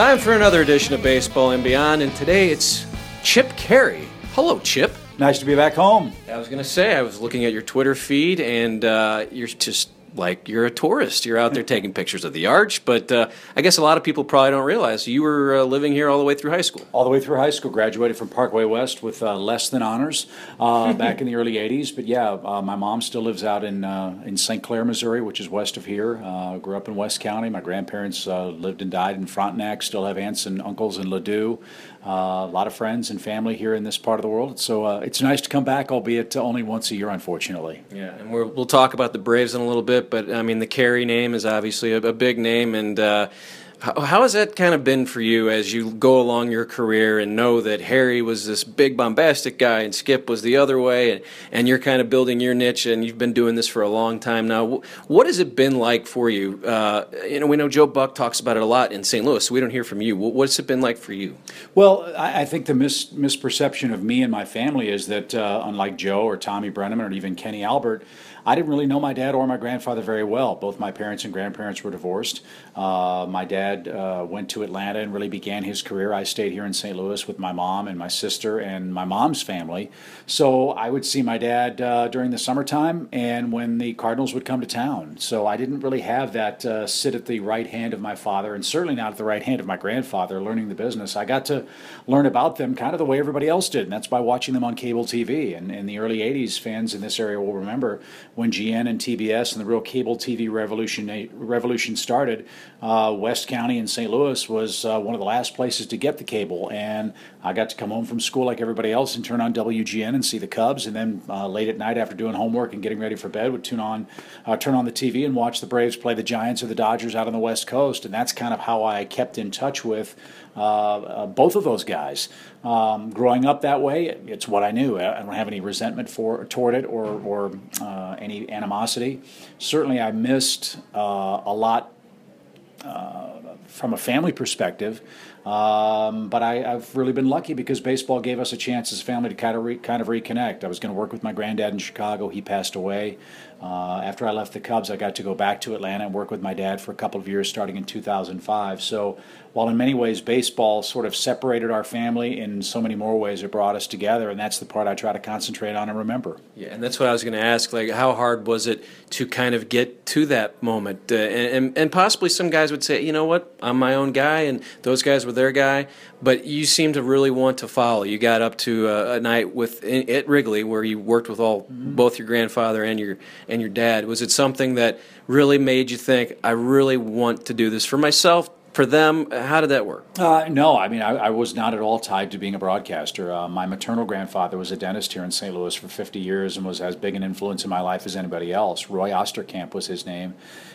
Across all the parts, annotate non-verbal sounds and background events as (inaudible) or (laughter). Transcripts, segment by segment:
Time for another edition of Baseball and Beyond, and today it's Chip Caray. Hello, Chip. Nice to be back home. I was going to say, I was looking at your Twitter feed, and uh, you're just like you're a tourist. You're out there taking pictures of the arch, but uh, I guess a lot of people probably don't realize you were uh, living here all the way through high school. All the way through high school, graduated from Parkway West with uh, less than honors uh, (laughs) back in the early '80s. But yeah, uh, my mom still lives out in uh, in St. Clair, Missouri, which is west of here. grew up in West County. My grandparents lived and died in Frontenac. Still have aunts and uncles in Ladue. A lot of friends and family here in this part of the world. So it's nice to come back, albeit only once a year, unfortunately. Yeah, and we will talk about the Braves in a little bit, but I mean the Caray name is obviously a, a big name, and uh, how, how, has that kind of been for you as you go along your career and know that Harry was this big bombastic guy and Skip was the other way, and, and you're kind of building your niche, and you've been doing this for a long time now. What has it been like for you? Uh, you know, we know Joe Buck talks about it a lot in St. Louis. So we don't hear from you. What's it been like for you? Well, I, I think the mis- misperception of me and my family is that uh, unlike Joe or Tommy Brennaman or even Kenny Albert. I didn't really know my dad or my grandfather very well. Both my parents and grandparents were divorced. Uh, my dad uh, went to Atlanta and really began his career. I stayed here in St. Louis with my mom and my sister and my mom's family. So I would see my dad uh, during the summertime and when the Cardinals would come to town. So I didn't really have that uh, sit at the right hand of my father and certainly not at the right hand of my grandfather learning the business. I got to learn about them kind of the way everybody else did, and that's by watching them on cable TV. And in the early 80s, fans in this area will remember when GN and TBS and the real cable TV revolution revolution started, uh, West County in St. Louis was uh, one of the last places to get the cable. And I got to come home from school like everybody else and turn on WGN and see the Cubs. And then uh, late at night after doing homework and getting ready for bed, would tune on, uh, turn on the TV and watch the Braves play the Giants or the Dodgers out on the West Coast. And that's kind of how I kept in touch with both of those guys. Um, growing up that way, it's what I knew. I don't have any resentment for toward it or, or uh, any animosity. Certainly, I missed uh, a lot uh, from a family perspective. Um, but I, have really been lucky because baseball gave us a chance as a family to kind of re, kind of reconnect. I was going to work with my granddad in Chicago. He passed away. Uh, after I left the Cubs, I got to go back to Atlanta and work with my dad for a couple of years, starting in 2005. So while in many ways baseball sort of separated our family, in so many more ways it brought us together, and that's the part I try to concentrate on and remember. Yeah, and that's what I was going to ask. Like, how hard was it to kind of get to that moment? Uh, and, and, and possibly some guys would say, you know what, I'm my own guy, and those guys their guy. But you seem to really want to follow. You got up to a, a night with at Wrigley where you worked with all mm-hmm. both your grandfather and your and your dad. Was it something that really made you think, I really want to do this for myself? for them, how did that work? Uh, no, I mean, I, I, was not at all tied to being a broadcaster. Uh, my maternal grandfather was a dentist here in St. Louis for 50 years and was as big an influence in my life as anybody else. Roy Osterkamp was his name,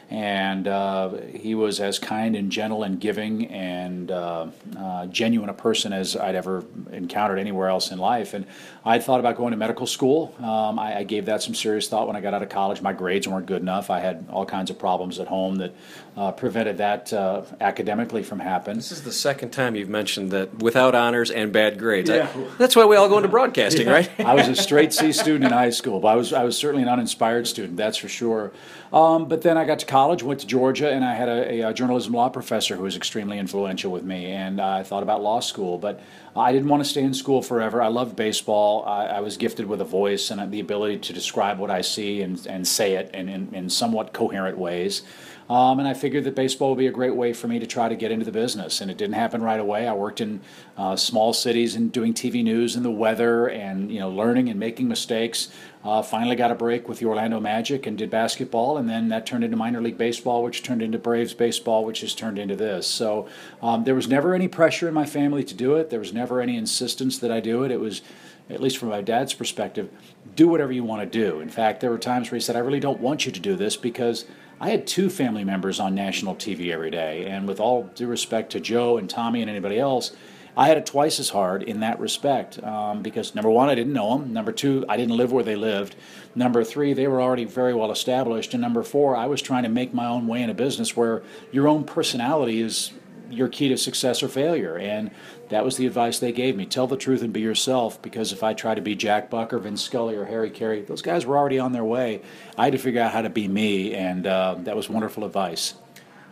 and uh, he was as kind and gentle and giving and uh, uh, genuine a person as I'd ever encountered anywhere else in life. And I thought about going to medical school. Um, I, I, gave that some serious thought when I got out of college. My grades weren't good enough. I had all kinds of problems at home that uh, prevented that academic academically from happening. This is the second time you've mentioned that without honors and bad grades. Yeah. I, that's why we all go into broadcasting, yeah. right? I was a straight C student in high school, but I was I was certainly an uninspired student, that's for sure. Um, but then I got to college, went to Georgia, and I had a, a, uh, journalism law professor who was extremely influential with me, and uh, I thought about law school, but I didn't want to stay in school forever. I loved baseball. I, I was gifted with a voice and the ability to describe what I see and, and say it in, in, in somewhat coherent ways. Um, and I figured that baseball would be a great way for me to try to get into the business. And it didn't happen right away. I worked in uh, small cities and doing TV news and the weather and you know learning and making mistakes. Uh, finally got a break with the Orlando Magic and did basketball, and then that turned into minor league baseball, which turned into Braves baseball, which has turned into this. So um, there was never any pressure in my family to do it. There was never any insistence that I do it. It was at least from my dad's perspective, do whatever you want to do. In fact, there were times where he said, I really don't want you to do this because I had two family members on national TV every day. And with all due respect to Joe and Tommy and anybody else, I had it twice as hard in that respect um, because number one, I didn't know them. Number two, I didn't live where they lived. Number three, they were already very well established. And number four, I was trying to make my own way in a business where your own personality is your key to success or failure. And that was the advice they gave me. Tell the truth and be yourself, because if I try to be Jack Buck or Vin Scully or Harry Caray, those guys were already on their way. I had to figure out how to be me, and uh, that was wonderful advice.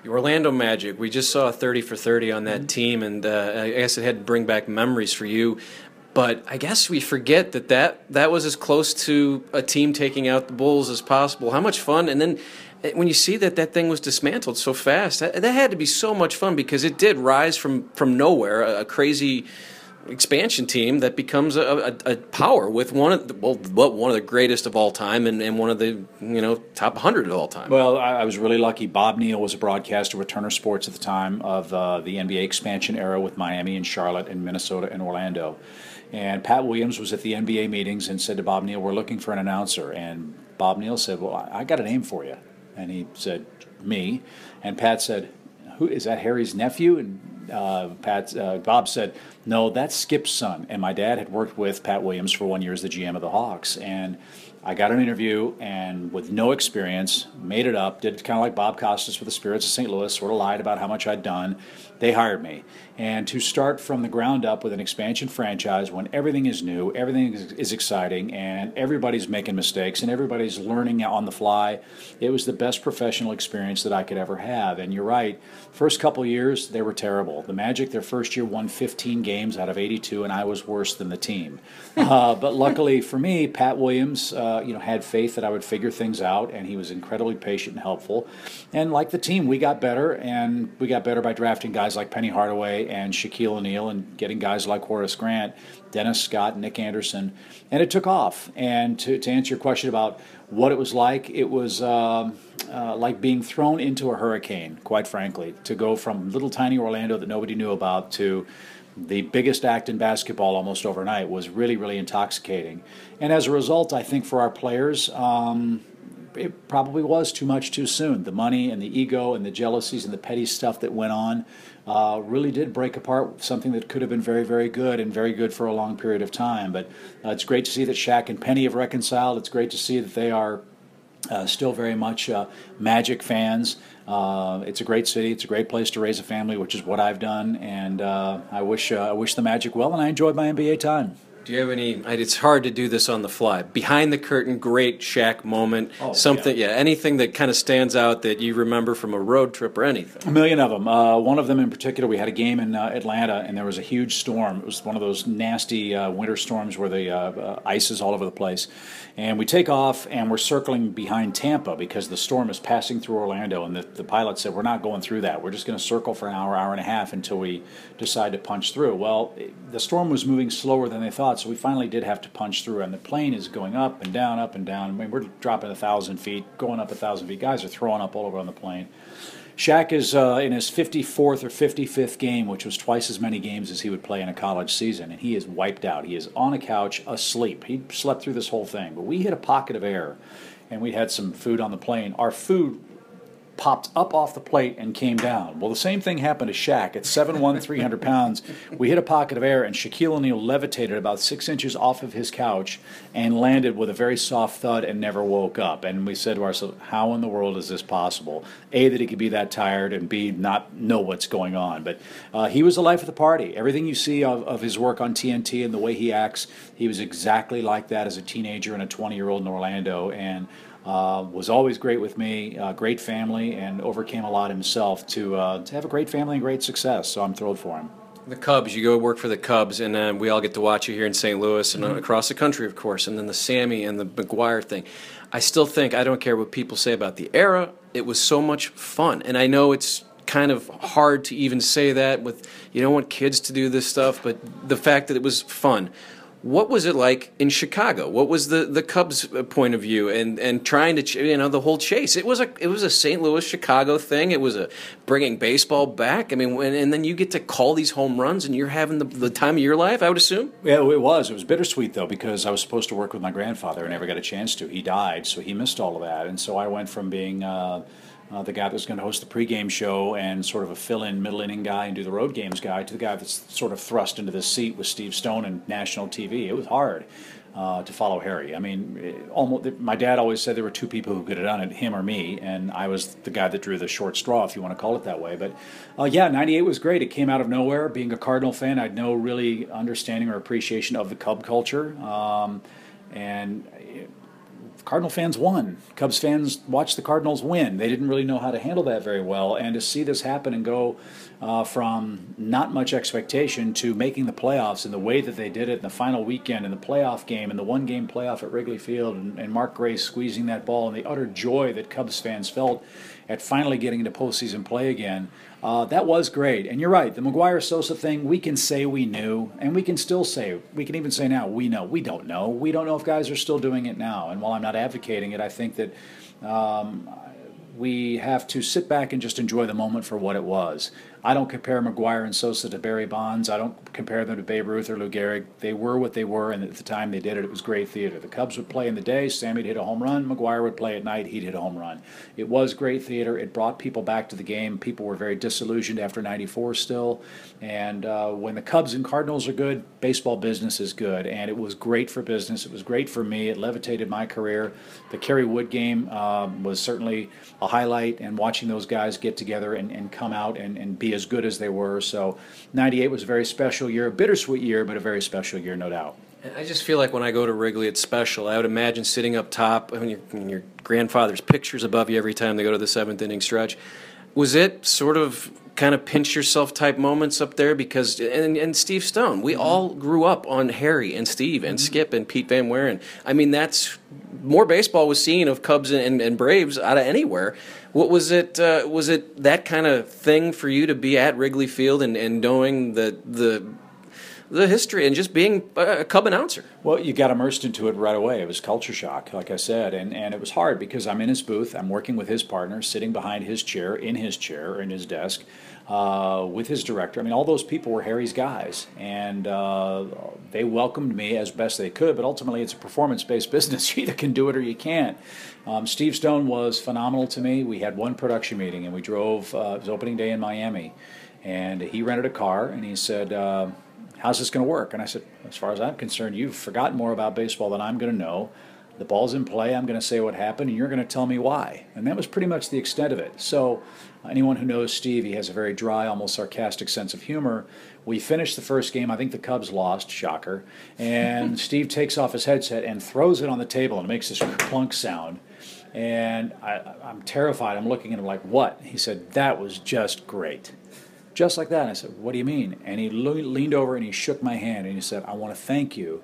The Orlando Magic. We just saw a 30 for 30 on that mm-hmm. team, and uh, I guess it had to bring back memories for you. But I guess we forget that, that that was as close to a team taking out the Bulls as possible. How much fun! And then when you see that that thing was dismantled so fast, that, that had to be so much fun because it did rise from from nowhere, a, a crazy expansion team that becomes a, a, a, power with one of the, well, one of the greatest of all time and, and one of the you know top 100 of all time. Well, I, I was really lucky. Bob Neal was a broadcaster with Turner Sports at the time of uh, the NBA expansion era with Miami and Charlotte and Minnesota and Orlando. And Pat Williams was at the NBA meetings and said to Bob Neal, "We're looking for an announcer." And Bob Neal said, "Well, I, I got a name for you." And he said, "Me." And Pat said, "Who is that? Harry's nephew?" And uh, Pat, uh, Bob said, "No, that's Skip's son." And my dad had worked with Pat Williams for one year as the GM of the Hawks, and I got an interview and with no experience, made it up, did kind of like Bob Costas with the Spirits of St. Louis, sort of lied about how much I'd done. They hired me. And to start from the ground up with an expansion franchise when everything is new, everything is, exciting, and everybody's making mistakes and everybody's learning on the fly, it was the best professional experience that I could ever have. And you're right, first couple years, they were terrible. The Magic, their first year, won 15 games out of 82, and I was worse than the team. (laughs) Uh, but luckily for me, Pat Williams, uh, you know, had faith that I would figure things out, and he was incredibly patient and helpful. And like the team, we got better, and we got better by drafting guys like Penny Hardaway and Shaquille O'Neal, and getting guys like Horace Grant, Dennis Scott, Nick Anderson, and it took off. And to, to answer your question about what it was like, it was um, uh, like being thrown into a hurricane, quite frankly, to go from little tiny Orlando that nobody knew about to the biggest act in basketball almost overnight was really, really intoxicating. And as a result, I think for our players, um, it probably was too much too soon. The money and the ego and the jealousies and the petty stuff that went on uh, really did break apart something that could have been very, very good and very good for a long period of time. But uh, it's great to see that Shaq and Penny have reconciled. It's great to see that they are uh, still very much uh, Magic fans. Uh, it's a great city. It's a great place to raise a family, which is what I've done. And uh, I wish uh, I wish the Magic well, and I enjoyed my NBA time. Do you have any? It's hard to do this on the fly. Behind the curtain, great Shaq moment. Oh, something, yeah. yeah. anything that kind of stands out that you remember from a road trip or anything. A million of them. Uh, one of them in particular, we had a game in uh, Atlanta, and there was a huge storm. It was one of those nasty uh, winter storms where the uh, uh, ice is all over the place. And we take off, and we're circling behind Tampa because the storm is passing through Orlando. And the, the pilot said, "We're not going through that. We're just going to circle for an hour, hour and a half until we decide to punch through." Well, the storm was moving slower than they thought so we finally did have to punch through, and the plane is going up and down, up and down. I mean, we're dropping a thousand feet, going up a thousand feet. Guys are throwing up all over on the plane. Shaq is uh, in his 54th or 55th game, which was twice as many games as he would play in a college season, and he is wiped out. He is on a couch asleep. He slept through this whole thing, but we hit a pocket of air, and we had some food on the plane. Our food popped up off the plate and came down. Well, the same thing happened to Shaq. At 7'1", 300 pounds, we hit a pocket of air, and Shaquille O'Neal levitated about six inches off of his couch and landed with a very soft thud and never woke up. And we said to ourselves, how in the world is this possible? A, that he could be that tired, and B, not know what's going on. But uh, he was the life of the party. Everything you see of, of his work on TNT and the way he acts, he was exactly like that as a teenager and a 20-year-old in Orlando. And uh, was always great with me, uh, great family, and overcame a lot himself to, uh, to have a great family and great success. So I'm thrilled for him. The Cubs, you go work for the Cubs, and uh, we all get to watch you here in St. Louis and mm-hmm. across the country, of course. And then the Sammy and the McGwire thing. I still think, I don't care what people say about the era, it was so much fun. And I know it's kind of hard to even say that with, you don't want kids to do this stuff, but the fact that it was fun. What was it like in Chicago? What was the, the Cubs' point of view and, and trying to you know the whole chase? It was a it was a St. Louis Chicago thing. It was a bringing baseball back. I mean, when, and then you get to call these home runs, and you're having the, the time of your life. I would assume. Yeah, it was. It was bittersweet though because I was supposed to work with my grandfather. I never got a chance to. He died, so he missed all of that, and so I went from being. Uh, uh, the guy that's going to host the pregame show and sort of a fill-in middle inning guy and do the road games guy to the guy that's sort of thrust into this seat with Steve Stone and national TV. It was hard uh, to follow Harry. I mean, almost my dad always said there were two people who could have done it, him or me, and I was the guy that drew the short straw, if you want to call it that way. But uh, yeah, '98 was great. It came out of nowhere. Being a Cardinal fan, I had no really understanding or appreciation of the Cub culture, um, and Cardinal fans won. Cubs fans watched the Cardinals win. They didn't really know how to handle that very well. And to see this happen and go uh, from not much expectation to making the playoffs in the way that they did it in the final weekend in the playoff game and the one game playoff at Wrigley Field and, and Mark Grace squeezing that ball and the utter joy that Cubs fans felt at finally getting into postseason play again. Uh, that was great. And you're right, the McGwire Sosa thing, we can say we knew, and we can still say, we can even say now, we know. We don't know. We don't know if guys are still doing it now. And while I'm not advocating it, I think that um, we have to sit back and just enjoy the moment for what it was. I don't compare McGwire and Sosa to Barry Bonds. I don't compare them to Babe Ruth or Lou Gehrig. They were what they were, and at the time they did it, it was great theater. The Cubs would play in the day, Sammy'd hit a home run, McGwire would play at night, he'd hit a home run. It was great theater. It brought people back to the game. People were very disillusioned after 94 still. And uh, when the Cubs and Cardinals are good, baseball business is good. And it was great for business. It was great for me. It levitated my career. The Kerry Wood game um, was certainly a highlight, and watching those guys get together and, and come out and, and be as good as they were. So 98 was a very special year, a bittersweet year, but a very special year, no doubt. I just feel like when I go to Wrigley, it's special. I would imagine sitting up top, I mean, your, your grandfather's pictures above you every time they go to the seventh inning stretch. Was it sort of kind of pinch yourself type moments up there? Because and, and Steve Stone, we mm-hmm. all grew up on Harry and Steve and mm-hmm. Skip and Pete Van Wieren. I mean, that's more baseball was seen of Cubs and, and Braves out of anywhere. What was it? Uh, was it that kind of thing for you to be at Wrigley Field and, and knowing the the the history and just being a Cub announcer. Well, you got immersed into it right away. It was culture shock, like I said, and, and it was hard because I'm in his booth, I'm working with his partner, sitting behind his chair, in his chair, in his desk, uh, with his director. I mean, all those people were Harry's guys, and uh, they welcomed me as best they could. But ultimately, it's a performance-based (laughs) business. You either can do it or you can't. Um, Steve Stone was phenomenal to me. We had one production meeting, and we drove. Uh, it was opening day in Miami, and he rented a car, and he said uh, how's this going to work? And I said, as far as I'm concerned, you've forgotten more about baseball than I'm going to know. The ball's in play. I'm going to say what happened, and you're going to tell me why. And that was pretty much the extent of it. So, anyone who knows Steve, he has a very dry, almost sarcastic sense of humor. We finished the first game. I think the Cubs lost, shocker. And (laughs) Steve takes off his headset and throws it on the table and it makes this clunk sound. And I, I'm terrified. I'm looking at him like, what? He said, that was just great just like that. And I said, What do you mean? And he leaned over and he shook my hand and he said, I want to thank you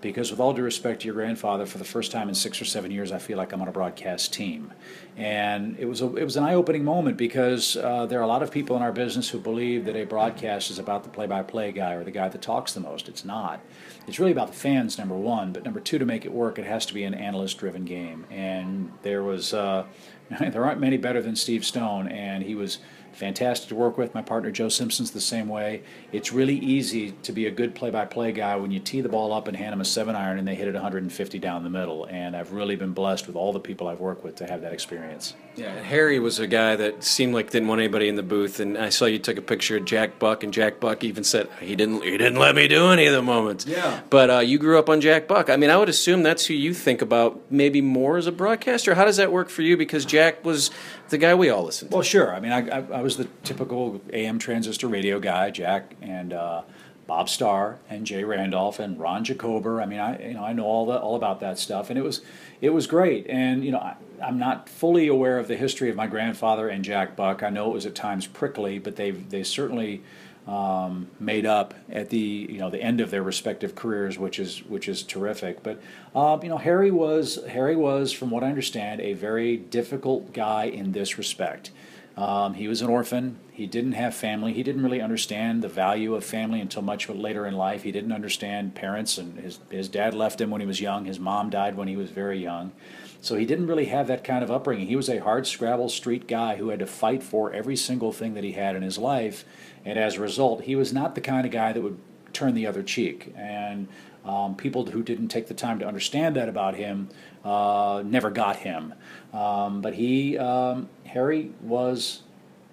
because, with all due respect to your grandfather, for the first time in six or seven years, I feel like I'm on a broadcast team. And it was, a, it was an eye opening moment because uh, there are a lot of people in our business who believe that a broadcast is about the play by play guy or the guy that talks the most. It's not. It's really about the fans, number one. But number two, to make it work, it has to be an analyst driven game. And there was. Uh, (laughs) there aren't many better than Steve Stone, and he was fantastic to work with. My partner Joe Simpson's the same way. It's really easy to be a good play-by-play guy when you tee the ball up and hand them a seven iron and they hit it 150 down the middle. And I've really been blessed with all the people I've worked with to have that experience. Yeah, Harry was a guy that seemed like didn't want anybody in the booth, and I saw you took a picture of Jack Buck, and Jack Buck even said he didn't he didn't let me do any of the moments. Yeah. But uh, you grew up on Jack Buck. I mean, I would assume that's who you think about maybe more as a broadcaster. How does that work for you? Because Jack was the guy we all listened to. Well, sure. I mean, I, I, I was the typical AM transistor radio guy, Jack, and. Uh, Bob Starr and Jay Randolph and Ron Jacober. I mean, I you know I know all the all about that stuff, and it was it was great. And you know, I, am not fully aware of the history of my grandfather and Jack Buck. I know it was at times prickly, but they they certainly um, made up at the you know the end of their respective careers, which is which is terrific. But uh, you know, Harry was Harry was, from what I understand, a very difficult guy in this respect. Um, he was an orphan. He didn't have family. He didn't really understand the value of family until much later in life. He didn't understand parents, and his, his dad left him when he was young. His mom died when he was very young. So he didn't really have that kind of upbringing. He was a hard scrabble street guy who had to fight for every single thing that he had in his life. And as a result, he was not the kind of guy that would turn the other cheek. And um, people who didn't take the time to understand that about him uh, never got him. Um, but he, um, Harry, was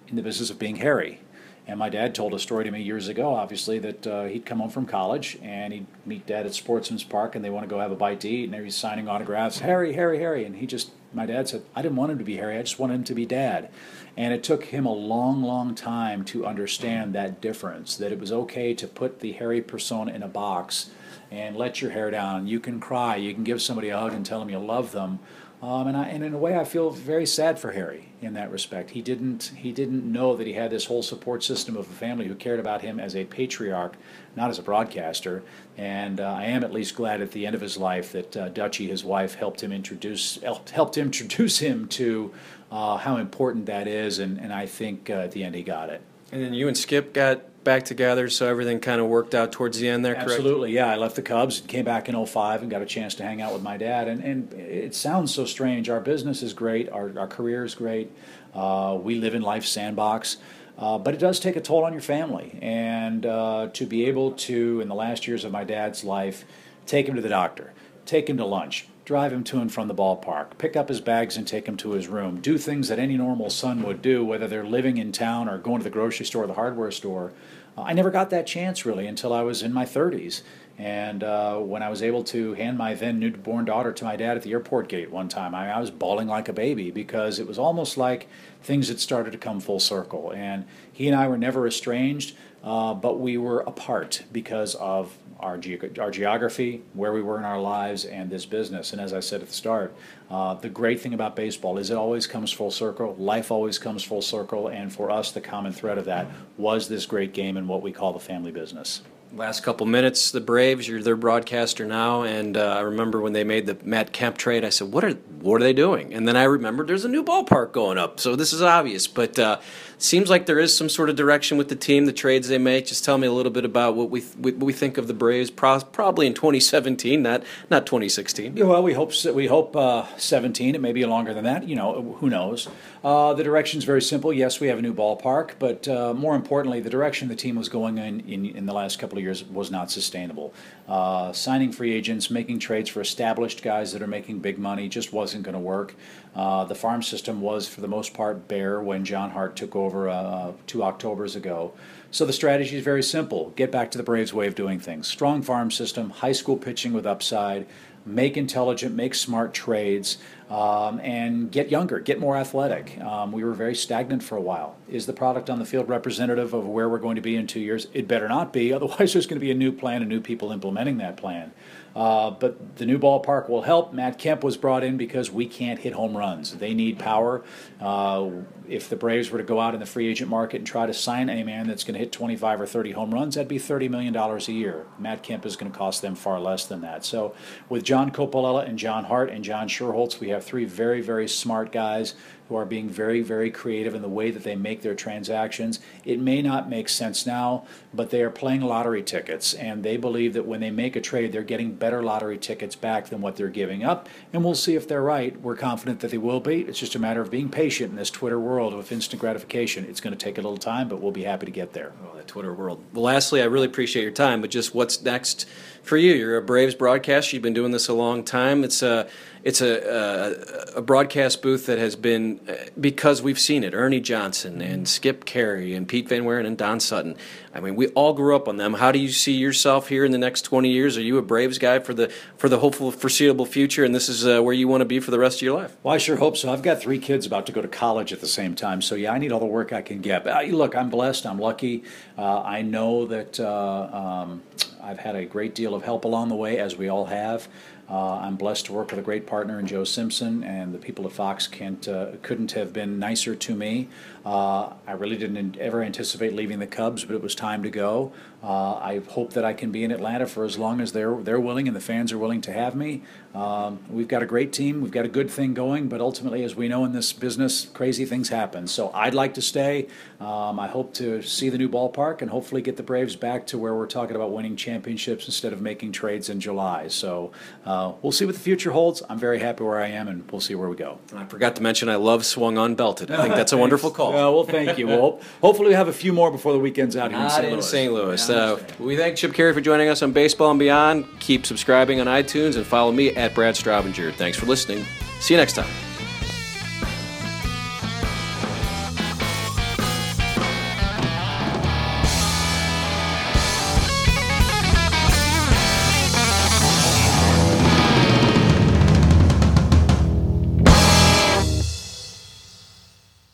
in the business of being Harry. And my dad told a story to me years ago, obviously, that uh, he'd come home from college and he'd meet dad at Sportsman's Park and they want to go have a bite to eat and he's signing autographs, Harry, Harry, Harry. And he just my dad said, I didn't want him to be Harry, I just wanted him to be dad. And it took him a long, long time to understand that difference, that it was okay to put the Harry persona in a box and let your hair down. You can cry, you can give somebody a hug and tell them you love them. Um, and, I, and in a way, I feel very sad for Harry in that respect. He didn't he didn't know that he had this whole support system of a family who cared about him as a patriarch, not as a broadcaster. And uh, I am at least glad at the end of his life that uh, Dutchie, his wife, helped him introduce helped introduce him to uh, how important that is. And, and I think uh, at the end he got it. And then you and Skip got back together, so everything kind of worked out towards the end there, correct? Absolutely, yeah. I left the Cubs came back in 05 and got a chance to hang out with my dad. And, and it sounds so strange. Our business is great, our, our career is great. Uh, we live in life's sandbox. Uh, but it does take a toll on your family. And uh, to be able to, in the last years of my dad's life, take him to the doctor, take him to lunch, drive him to and from the ballpark, pick up his bags and take him to his room, do things that any normal son would do, whether they're living in town or going to the grocery store or the hardware store. Uh, I never got that chance really until I was in my 30s. And uh, when I was able to hand my then newborn daughter to my dad at the airport gate one time, I, I, was bawling like a baby because it was almost like things had started to come full circle. And he and I were never estranged, uh, but we were apart because of our, ge- our geography, where we were in our lives, and this business. And as I said at the start, uh, the great thing about baseball is it always comes full circle. Life always comes full circle. And for us, the common thread of that was this great game and what we call the family business last couple minutes, the Braves, you're their broadcaster now, and uh, I remember when they made the Matt Kemp trade, I said, "What are what are they doing?" And then I remembered there's a new ballpark going up, so this is obvious. But uh, seems like there is some sort of direction with the team, the trades they make. Just tell me a little bit about what we what we think of the Braves, probably in 2017, not not 2016. Yeah, well, we hope we hope uh, 17. It may be longer than that. You know, who knows? Uh, the direction is very simple. Yes, we have a new ballpark, but uh, more importantly, the direction the team was going in, in in the last couple of years was not sustainable. Uh, signing free agents, making trades for established guys that are making big money just wasn't going to work. Uh, the farm system was, for the most part, bare when John Hart took over uh, two Octobers ago. So the strategy is very simple get back to the Braves' way of doing things. Strong farm system, high school pitching with upside, make intelligent, make smart trades, um, and get younger, get more athletic. Um, we were very stagnant for a while. Is the product on the field representative of where we're going to be in two years? It better not be, (laughs) otherwise, there's going to be a new plan and new people implementing that plan. Uh, but the new ballpark will help. Matt Kemp was brought in because we can't hit home runs. They need power. Uh, if the Braves were to go out in the free agent market and try to sign a man that's going to hit 25 or 30 home runs, that'd be $30 million a year. Matt Kemp is going to cost them far less than that. So with John Coppolella and John Hart and John Schuerholz, we have three very, very smart guys who are being very, very creative in the way that they make their transactions. It may not make sense now, but they are playing lottery tickets, and they believe that when they make a trade, they're getting better lottery tickets back than what they're giving up. And we'll see if they're right. We're confident that they will be. It's just a matter of being patient in this Twitter world of instant gratification. It's going to take a little time, but we'll be happy to get there. Oh, that Twitter world. Well, lastly, I really appreciate your time, but just what's next for you? You're a Braves broadcaster. You've been doing this a long time. It's a it's a, a, a, broadcast booth that has been because we've seen it. Ernie Johnson and Skip Caray and Pete Van Wieren and Don Sutton. I mean, we all grew up on them. How do you see yourself here in the next 20 years? Are you a Braves guy for the for the hopeful foreseeable future, and this is uh, where you want to be for the rest of your life? Well, I sure hope so. I've got three kids about to go to college at the same time, so yeah, I need all the work I can get. But uh, look, I'm blessed. I'm lucky. Uh, I know that uh, um, I've had a great deal of help along the way, as we all have. Uh, I'm blessed to work with a great partner in Joe Simpson, and the people at Fox can't uh, couldn't have been nicer to me. Uh, I really didn't ever anticipate leaving the Cubs, but it was time to go. Uh, I hope that I can be in Atlanta for as long as they're they're willing and the fans are willing to have me. Um, we've got a great team, we've got a good thing going, but ultimately, as we know in this business, crazy things happen. So I'd like to stay. Um, I hope to see the new ballpark and hopefully get the Braves back to where we're talking about winning championships instead of making trades in July. So uh, we'll see what the future holds. I'm very happy where I am, and we'll see where we go. I forgot to mention I love Swung Unbelted. I think that's a (laughs) wonderful call. Uh, well, thank you. Well, hopefully we have a few more before the weekend's out here Not in St. Louis. in St. Louis. Uh, we thank Chip Caray for joining us on Baseball and Beyond. Keep subscribing on iTunes and follow me at Brad Stroubinger. Thanks for listening. See you next time.